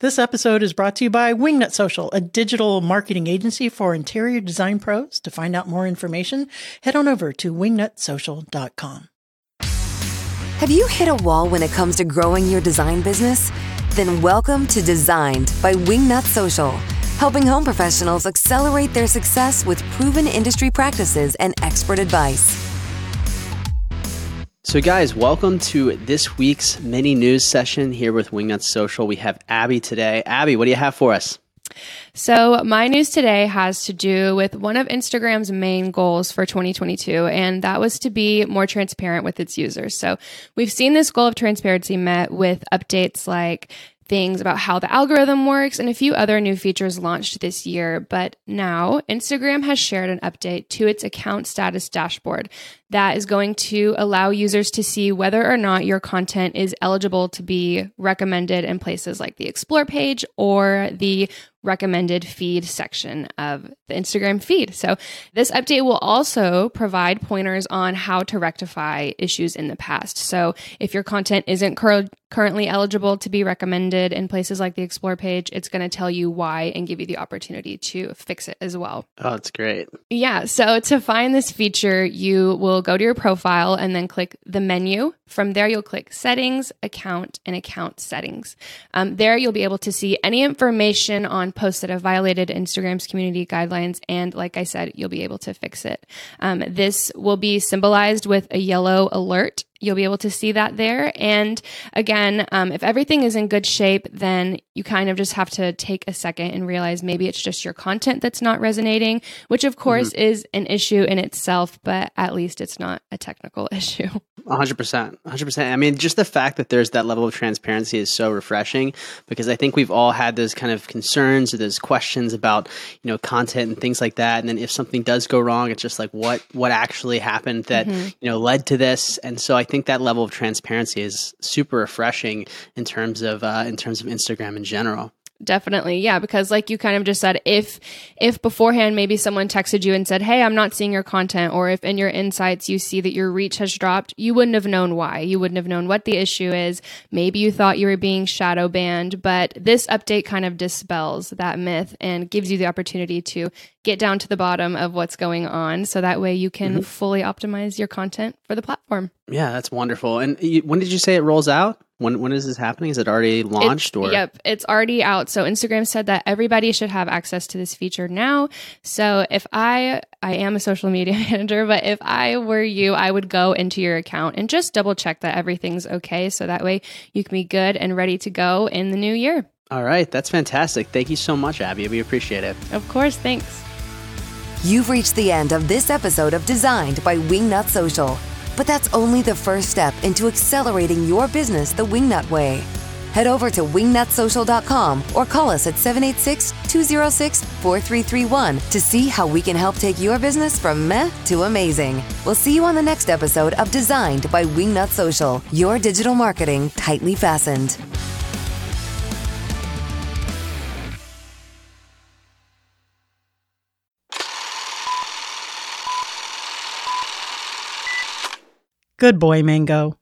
This episode is brought to you by Wingnut Social, a digital marketing agency for interior design pros. To find out more information, head on over to wingnutsocial.com. Have you hit a wall when it comes to growing your design business? Then welcome to Designed by Wingnut Social, helping home professionals accelerate their success with proven industry practices and expert advice. So, guys, welcome to this week's mini news session here with Wingnut Social. We have Abby today. Abby, what do you have for us? So, my news today has to do with one of Instagram's main goals for 2022, and that was to be more transparent with its users. So, we've seen this goal of transparency met with updates like things about how the algorithm works and a few other new features launched this year. But now Instagram has shared an update to its account status dashboard that is going to allow users to see whether or not your content is eligible to be recommended in places like the explore page or the recommended feed section of the Instagram feed. So, this update will also provide pointers on how to rectify issues in the past. So, if your content isn't cur- currently eligible to be recommended in places like the explore page, it's going to tell you why and give you the opportunity to fix it as well. Oh, that's great. Yeah. So, to find this feature, you will go to your profile and then click the menu. From there, you'll click settings, account, and account settings. Um, there, you'll be able to see any information on posts that have violated Instagram's community guidelines. And like I said, you'll be able to fix it. Um, this will be symbolized with a yellow alert You'll be able to see that there. And again, um, if everything is in good shape, then you kind of just have to take a second and realize maybe it's just your content that's not resonating, which of course mm-hmm. is an issue in itself, but at least it's not a technical issue. 100%. 100%. I mean, just the fact that there's that level of transparency is so refreshing because I think we've all had those kind of concerns or those questions about, you know, content and things like that. And then if something does go wrong, it's just like what what actually happened that, mm-hmm. you know, led to this. And so I think that level of transparency is super refreshing in terms of uh, in terms of Instagram in general definitely yeah because like you kind of just said if if beforehand maybe someone texted you and said hey i'm not seeing your content or if in your insights you see that your reach has dropped you wouldn't have known why. You wouldn't have known what the issue is. Maybe you thought you were being shadow banned but this update kind of dispels that myth and gives you the opportunity to get down to the bottom of what's going on so that way you can mm-hmm. fully optimize your content for the platform. Yeah that's wonderful. And when did you say it rolls out when when is this happening? Is it already launched or? Yep, it's already out. So Instagram said that everybody should have access to this feature now. So if I I am a social media manager, but if I were you, I would go into your account and just double check that everything's okay so that way you can be good and ready to go in the new year. All right, that's fantastic. Thank you so much, Abby. We appreciate it. Of course, thanks. You've reached the end of this episode of Designed by Wingnut Social. But that's only the first step into accelerating your business the Wingnut way. Head over to wingnutsocial.com or call us at 786 206 4331 to see how we can help take your business from meh to amazing. We'll see you on the next episode of Designed by Wingnut Social, your digital marketing tightly fastened. Good boy, Mango.